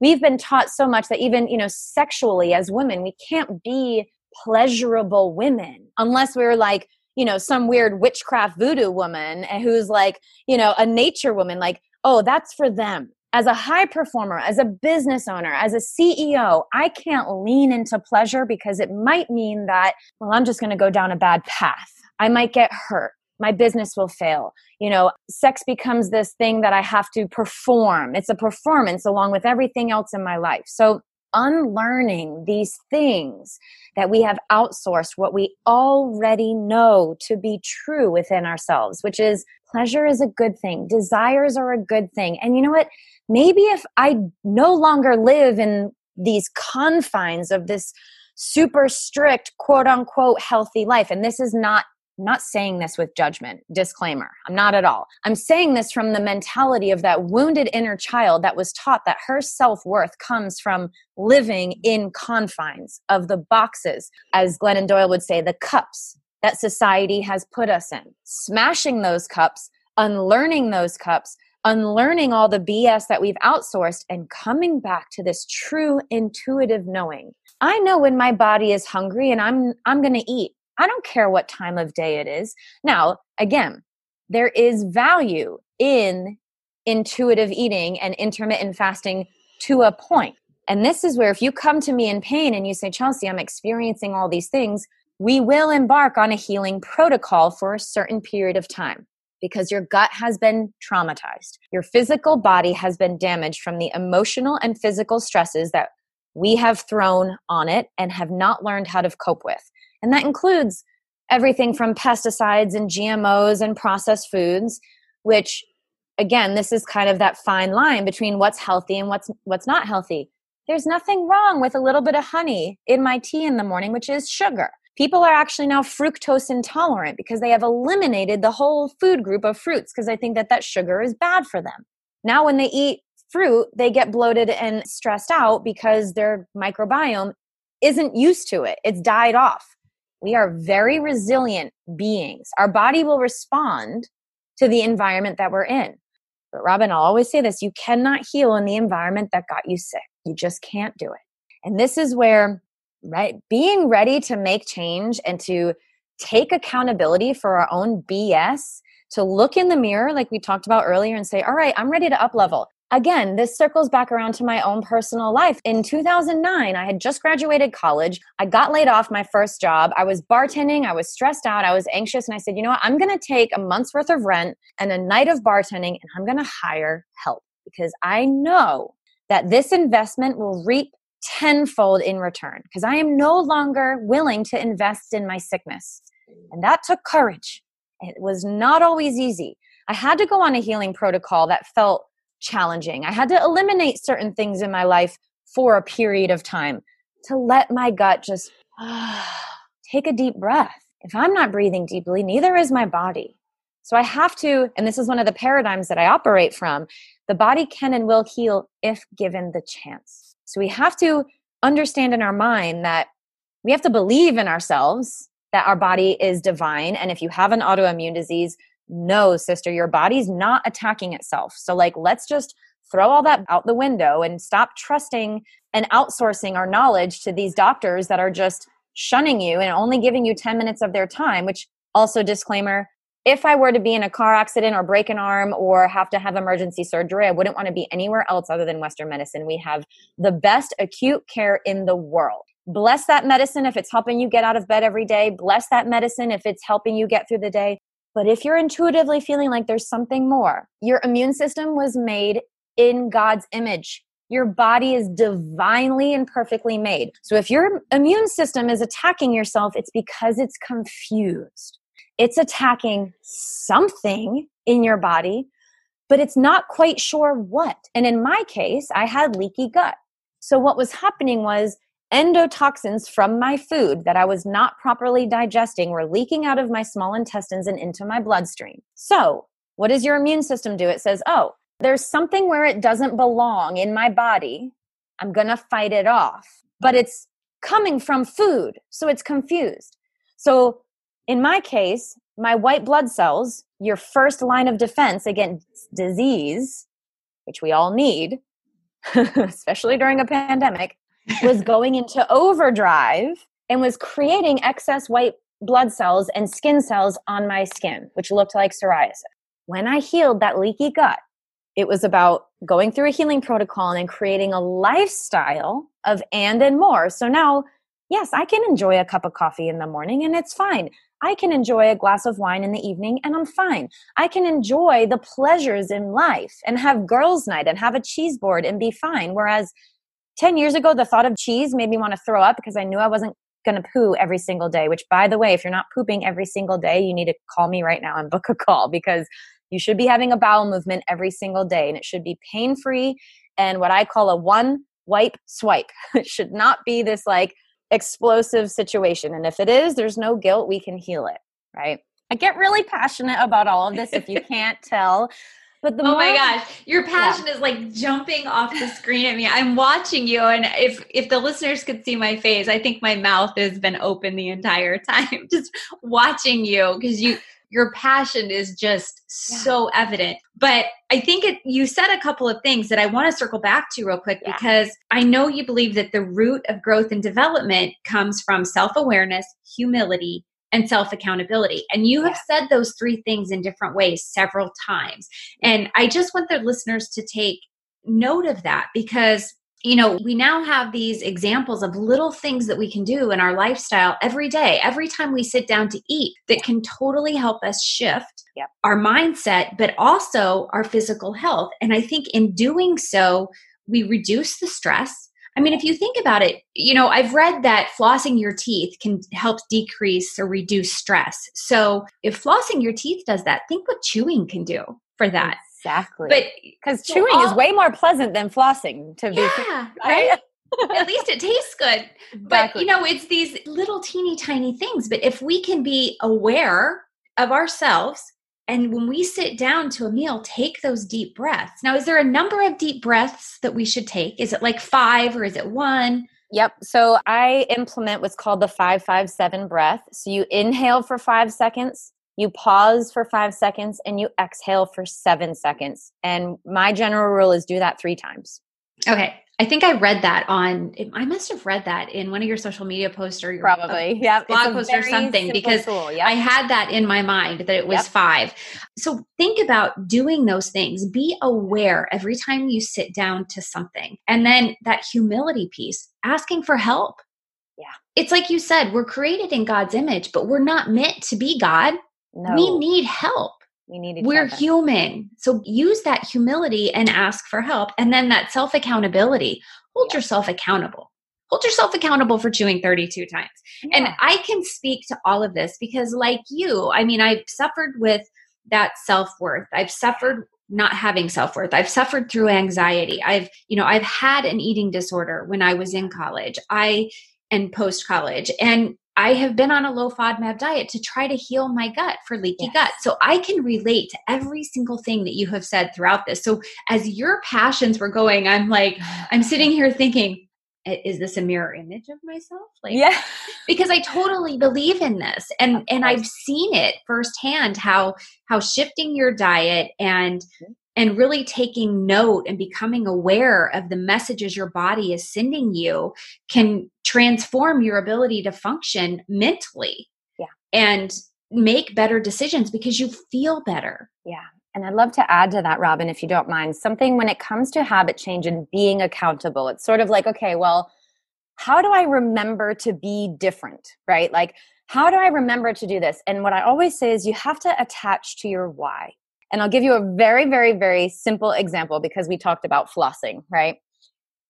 We've been taught so much that even, you know, sexually as women, we can't be pleasurable women unless we're like, you know, some weird witchcraft voodoo woman who's like, you know, a nature woman, like, oh, that's for them. As a high performer, as a business owner, as a CEO, I can't lean into pleasure because it might mean that, well, I'm just going to go down a bad path. I might get hurt my business will fail. You know, sex becomes this thing that I have to perform. It's a performance along with everything else in my life. So, unlearning these things that we have outsourced, what we already know to be true within ourselves, which is pleasure is a good thing, desires are a good thing. And you know what? Maybe if I no longer live in these confines of this super strict quote unquote healthy life and this is not I'm not saying this with judgment, disclaimer. I'm not at all. I'm saying this from the mentality of that wounded inner child that was taught that her self worth comes from living in confines of the boxes, as Glennon Doyle would say, the cups that society has put us in. Smashing those cups, unlearning those cups, unlearning all the BS that we've outsourced, and coming back to this true intuitive knowing. I know when my body is hungry and I'm I'm going to eat. I don't care what time of day it is. Now, again, there is value in intuitive eating and intermittent fasting to a point. And this is where if you come to me in pain and you say, Chelsea, I'm experiencing all these things, we will embark on a healing protocol for a certain period of time because your gut has been traumatized. Your physical body has been damaged from the emotional and physical stresses that we have thrown on it and have not learned how to cope with. And that includes everything from pesticides and GMOs and processed foods, which again, this is kind of that fine line between what's healthy and what's what's not healthy. There's nothing wrong with a little bit of honey in my tea in the morning, which is sugar. People are actually now fructose intolerant because they have eliminated the whole food group of fruits because they think that that sugar is bad for them. Now, when they eat fruit, they get bloated and stressed out because their microbiome isn't used to it. It's died off. We are very resilient beings. Our body will respond to the environment that we're in. But Robin, I'll always say this you cannot heal in the environment that got you sick. You just can't do it. And this is where, right, being ready to make change and to take accountability for our own BS, to look in the mirror, like we talked about earlier, and say, all right, I'm ready to up level again, this circles back around to my own personal life. In 2009, I had just graduated college. I got laid off my first job. I was bartending. I was stressed out. I was anxious. And I said, you know what? I'm going to take a month's worth of rent and a night of bartending and I'm going to hire help because I know that this investment will reap tenfold in return because I am no longer willing to invest in my sickness. And that took courage. It was not always easy. I had to go on a healing protocol that felt challenging. I had to eliminate certain things in my life for a period of time to let my gut just take a deep breath. If I'm not breathing deeply, neither is my body. So I have to, and this is one of the paradigms that I operate from the body can and will heal if given the chance. So we have to understand in our mind that we have to believe in ourselves that our body is divine. And if you have an autoimmune disease, no, sister, your body's not attacking itself. So, like, let's just throw all that out the window and stop trusting and outsourcing our knowledge to these doctors that are just shunning you and only giving you 10 minutes of their time, which also, disclaimer, if I were to be in a car accident or break an arm or have to have emergency surgery, I wouldn't want to be anywhere else other than Western medicine. We have the best acute care in the world. Bless that medicine if it's helping you get out of bed every day. Bless that medicine if it's helping you get through the day. But if you're intuitively feeling like there's something more, your immune system was made in God's image. Your body is divinely and perfectly made. So if your immune system is attacking yourself, it's because it's confused. It's attacking something in your body but it's not quite sure what. And in my case, I had leaky gut. So what was happening was endotoxins from my food that I was not properly digesting were leaking out of my small intestines and into my bloodstream. So, what does your immune system do? It says, oh, there's something where it doesn't belong in my body. I'm going to fight it off. But it's coming from food. So it's confused. So in my case, my white blood cells, your first line of defense against disease, which we all need, especially during a pandemic, was going into overdrive and was creating excess white blood cells and skin cells on my skin, which looked like psoriasis. When I healed that leaky gut, it was about going through a healing protocol and then creating a lifestyle of and and more. So now, yes, I can enjoy a cup of coffee in the morning and it's fine. I can enjoy a glass of wine in the evening and I'm fine. I can enjoy the pleasures in life and have girls' night and have a cheese board and be fine. Whereas 10 years ago, the thought of cheese made me want to throw up because I knew I wasn't going to poo every single day, which by the way, if you're not pooping every single day, you need to call me right now and book a call because you should be having a bowel movement every single day and it should be pain free and what I call a one wipe swipe. it should not be this like explosive situation. And if it is, there's no guilt. We can heal it, right? I get really passionate about all of this if you can't tell. But the oh my gosh, your passion yeah. is like jumping off the screen at me. I'm watching you, and if if the listeners could see my face, I think my mouth has been open the entire time, just watching you because you your passion is just yeah. so evident. But I think it, you said a couple of things that I want to circle back to real quick yeah. because I know you believe that the root of growth and development comes from self awareness, humility, and self accountability. And you have yeah. said those three things in different ways several times. And I just want the listeners to take note of that because you know, we now have these examples of little things that we can do in our lifestyle every day, every time we sit down to eat that can totally help us shift yep. our mindset, but also our physical health. And I think in doing so, we reduce the stress. I mean, if you think about it, you know, I've read that flossing your teeth can help decrease or reduce stress. So if flossing your teeth does that, think what chewing can do for that. Exactly. But because so chewing all, is way more pleasant than flossing to be. Yeah, right. At least it tastes good. Exactly. But you know, it's these little teeny tiny things. But if we can be aware of ourselves and when we sit down to a meal, take those deep breaths. Now, is there a number of deep breaths that we should take? Is it like five or is it one? Yep. So I implement what's called the 557 breath. So you inhale for five seconds, you pause for five seconds and you exhale for seven seconds. And my general rule is do that three times. Okay. I think I read that on. I must have read that in one of your social media posts or your probably yeah blog post or something because yep. I had that in my mind that it was yep. five. So think about doing those things. Be aware every time you sit down to something, and then that humility piece, asking for help. Yeah, it's like you said, we're created in God's image, but we're not meant to be God. No. We need help. We need We're other. human. So use that humility and ask for help. And then that self accountability. Hold yourself accountable. Hold yourself accountable for chewing 32 times. Yeah. And I can speak to all of this because, like you, I mean, I've suffered with that self worth. I've suffered not having self-worth. I've suffered through anxiety. I've, you know, I've had an eating disorder when I was in college. I and post college. And I have been on a low FODMAP diet to try to heal my gut for leaky yes. gut. So I can relate to every single thing that you have said throughout this. So as your passions were going, I'm like, I'm sitting here thinking, is this a mirror image of myself like yeah because i totally believe in this and and i've seen it firsthand how how shifting your diet and and really taking note and becoming aware of the messages your body is sending you can transform your ability to function mentally yeah and make better decisions because you feel better yeah and I'd love to add to that, Robin, if you don't mind, something when it comes to habit change and being accountable. It's sort of like, okay, well, how do I remember to be different, right? Like, how do I remember to do this? And what I always say is you have to attach to your why. And I'll give you a very, very, very simple example because we talked about flossing, right?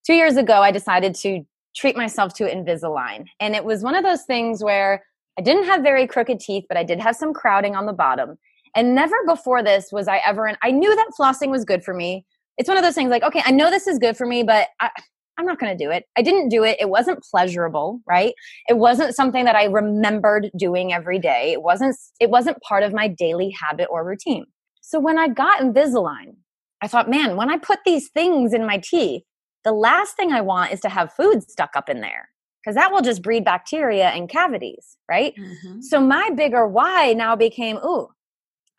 Two years ago, I decided to treat myself to Invisalign. And it was one of those things where I didn't have very crooked teeth, but I did have some crowding on the bottom. And never before this was I ever, and I knew that flossing was good for me. It's one of those things like, okay, I know this is good for me, but I, I'm not going to do it. I didn't do it. It wasn't pleasurable, right? It wasn't something that I remembered doing every day. It wasn't it wasn't part of my daily habit or routine. So when I got Invisalign, I thought, man, when I put these things in my teeth, the last thing I want is to have food stuck up in there because that will just breed bacteria and cavities, right? Mm-hmm. So my bigger why now became, ooh,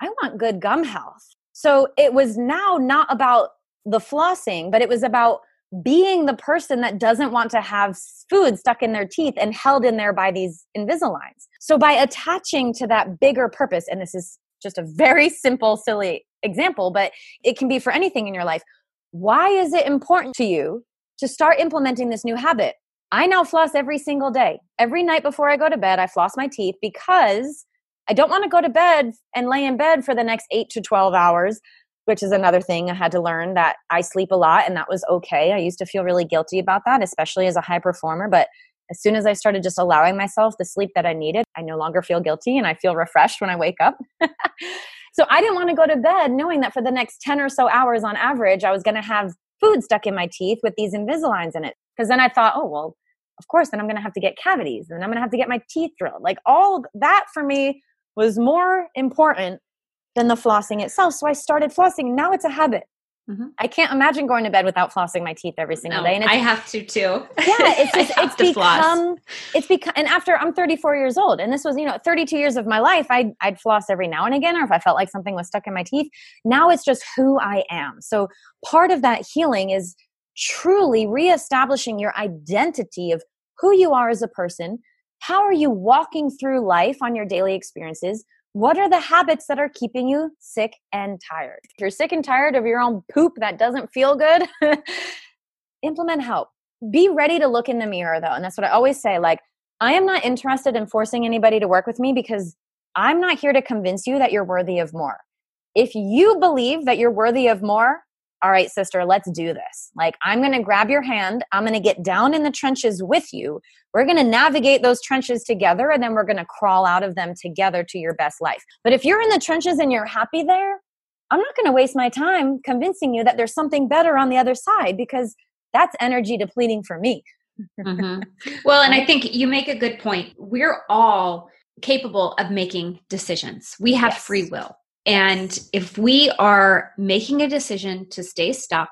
I want good gum health. So it was now not about the flossing, but it was about being the person that doesn't want to have food stuck in their teeth and held in there by these Invisaligns. So by attaching to that bigger purpose, and this is just a very simple, silly example, but it can be for anything in your life. Why is it important to you to start implementing this new habit? I now floss every single day. Every night before I go to bed, I floss my teeth because I don't want to go to bed and lay in bed for the next eight to 12 hours which is another thing I had to learn that I sleep a lot and that was okay. I used to feel really guilty about that, especially as a high performer. But as soon as I started just allowing myself the sleep that I needed, I no longer feel guilty and I feel refreshed when I wake up. so I didn't want to go to bed knowing that for the next 10 or so hours on average, I was going to have food stuck in my teeth with these Invisaligns in it. Because then I thought, oh, well, of course, then I'm going to have to get cavities and I'm going to have to get my teeth drilled. Like all that for me was more important than the flossing itself. So I started flossing. Now it's a habit. Mm-hmm. I can't imagine going to bed without flossing my teeth every single no, day. And I have to too. Yeah, it's just, it's become floss. it's become and after I'm 34 years old, and this was you know 32 years of my life, I'd I'd floss every now and again, or if I felt like something was stuck in my teeth. Now it's just who I am. So part of that healing is truly reestablishing your identity of who you are as a person. How are you walking through life on your daily experiences? What are the habits that are keeping you sick and tired? If you're sick and tired of your own poop that doesn't feel good, implement help. Be ready to look in the mirror though. And that's what I always say like, I am not interested in forcing anybody to work with me because I'm not here to convince you that you're worthy of more. If you believe that you're worthy of more, all right, sister, let's do this. Like, I'm going to grab your hand. I'm going to get down in the trenches with you. We're going to navigate those trenches together and then we're going to crawl out of them together to your best life. But if you're in the trenches and you're happy there, I'm not going to waste my time convincing you that there's something better on the other side because that's energy depleting for me. mm-hmm. Well, and I think you make a good point. We're all capable of making decisions, we have yes. free will. And if we are making a decision to stay stuck,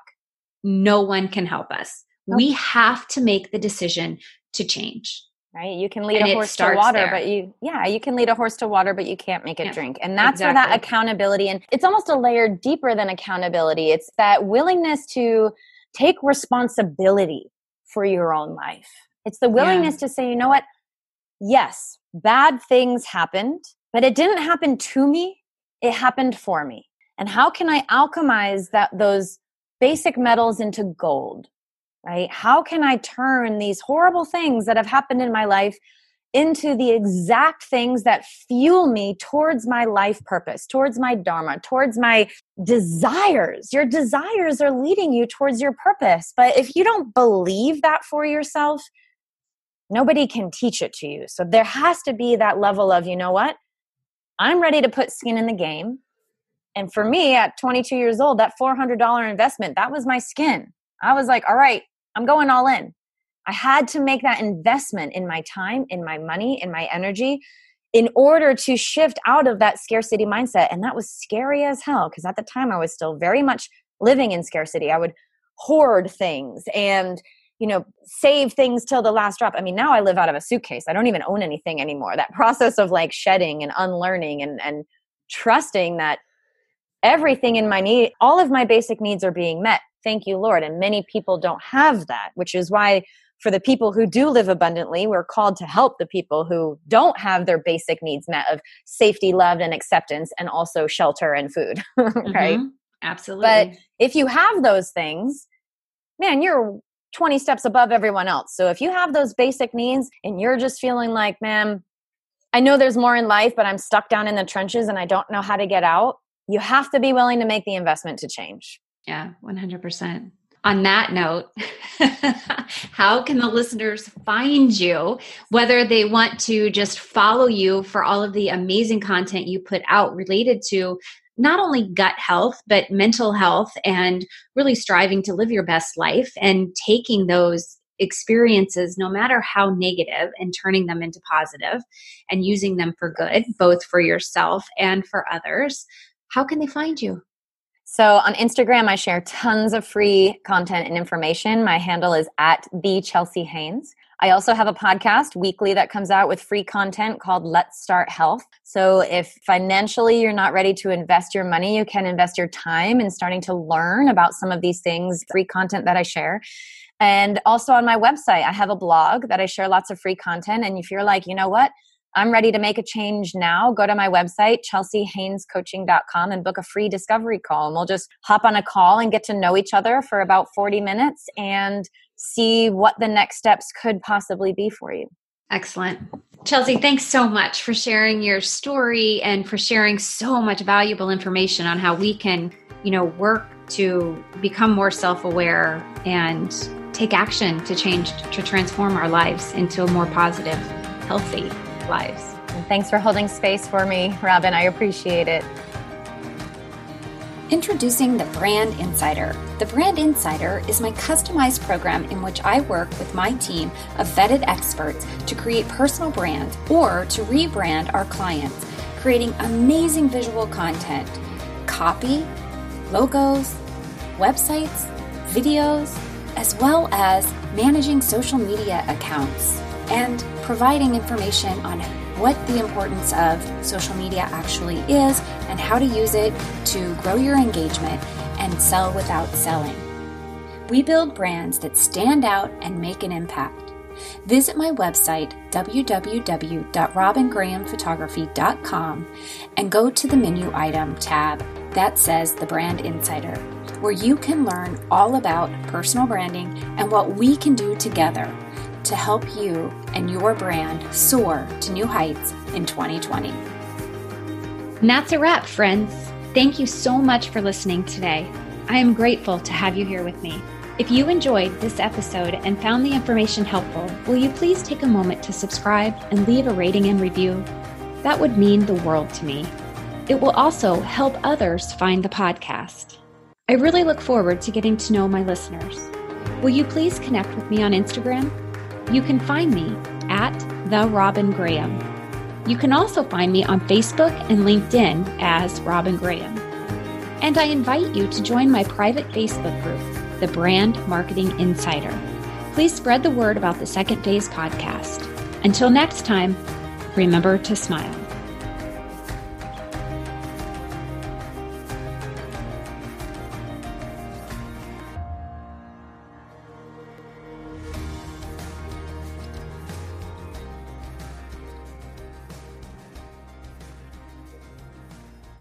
no one can help us. Okay. We have to make the decision to change. Right? You can lead and a horse to water, there. but you, yeah, you can lead a horse to water, but you can't make it yeah. drink. And that's exactly. where that accountability, and it's almost a layer deeper than accountability. It's that willingness to take responsibility for your own life. It's the willingness yeah. to say, you know what? Yes, bad things happened, but it didn't happen to me it happened for me and how can i alchemize that those basic metals into gold right how can i turn these horrible things that have happened in my life into the exact things that fuel me towards my life purpose, towards my dharma, towards my desires. Your desires are leading you towards your purpose. But if you don't believe that for yourself, nobody can teach it to you. So there has to be that level of, you know what? I'm ready to put skin in the game. And for me at 22 years old, that $400 investment, that was my skin. I was like, all right, I'm going all in. I had to make that investment in my time, in my money, in my energy in order to shift out of that scarcity mindset. And that was scary as hell because at the time I was still very much living in scarcity. I would hoard things and you know save things till the last drop. I mean now i live out of a suitcase. I don't even own anything anymore. That process of like shedding and unlearning and and trusting that everything in my need all of my basic needs are being met. Thank you lord. And many people don't have that which is why for the people who do live abundantly we're called to help the people who don't have their basic needs met of safety love and acceptance and also shelter and food right? Mm-hmm. absolutely. but if you have those things man you're 20 steps above everyone else. So if you have those basic needs and you're just feeling like, man, I know there's more in life, but I'm stuck down in the trenches and I don't know how to get out, you have to be willing to make the investment to change. Yeah, 100%. on that note, how can the listeners find you, whether they want to just follow you for all of the amazing content you put out related to not only gut health, but mental health and really striving to live your best life and taking those experiences, no matter how negative, and turning them into positive and using them for good, both for yourself and for others. How can they find you? So on Instagram, I share tons of free content and information. My handle is at the Chelsea Haines. I also have a podcast weekly that comes out with free content called Let's Start Health. So if financially you're not ready to invest your money, you can invest your time in starting to learn about some of these things, free content that I share. And also on my website, I have a blog that I share lots of free content. And if you're like, you know what? I'm ready to make a change now. Go to my website, chelseahainescoaching.com, and book a free discovery call. And we'll just hop on a call and get to know each other for about 40 minutes and see what the next steps could possibly be for you. Excellent. Chelsea, thanks so much for sharing your story and for sharing so much valuable information on how we can, you know, work to become more self-aware and take action to change to transform our lives into a more positive, healthy lives. And thanks for holding space for me, Robin. I appreciate it. Introducing the Brand Insider. The Brand Insider is my customized program in which I work with my team of vetted experts to create personal brand or to rebrand our clients, creating amazing visual content, copy, logos, websites, videos, as well as managing social media accounts and providing information on what the importance of social media actually is and how to use it to grow your engagement and sell without selling. We build brands that stand out and make an impact. Visit my website, www.robingrahamphotography.com, and go to the menu item tab that says The Brand Insider, where you can learn all about personal branding and what we can do together to help you and your brand soar to new heights in 2020. And that's a wrap, friends. Thank you so much for listening today. I am grateful to have you here with me. If you enjoyed this episode and found the information helpful, will you please take a moment to subscribe and leave a rating and review? That would mean the world to me. It will also help others find the podcast. I really look forward to getting to know my listeners. Will you please connect with me on Instagram? You can find me at The Robin Graham. You can also find me on Facebook and LinkedIn as Robin Graham. And I invite you to join my private Facebook group, The Brand Marketing Insider. Please spread the word about the Second Phase podcast. Until next time, remember to smile.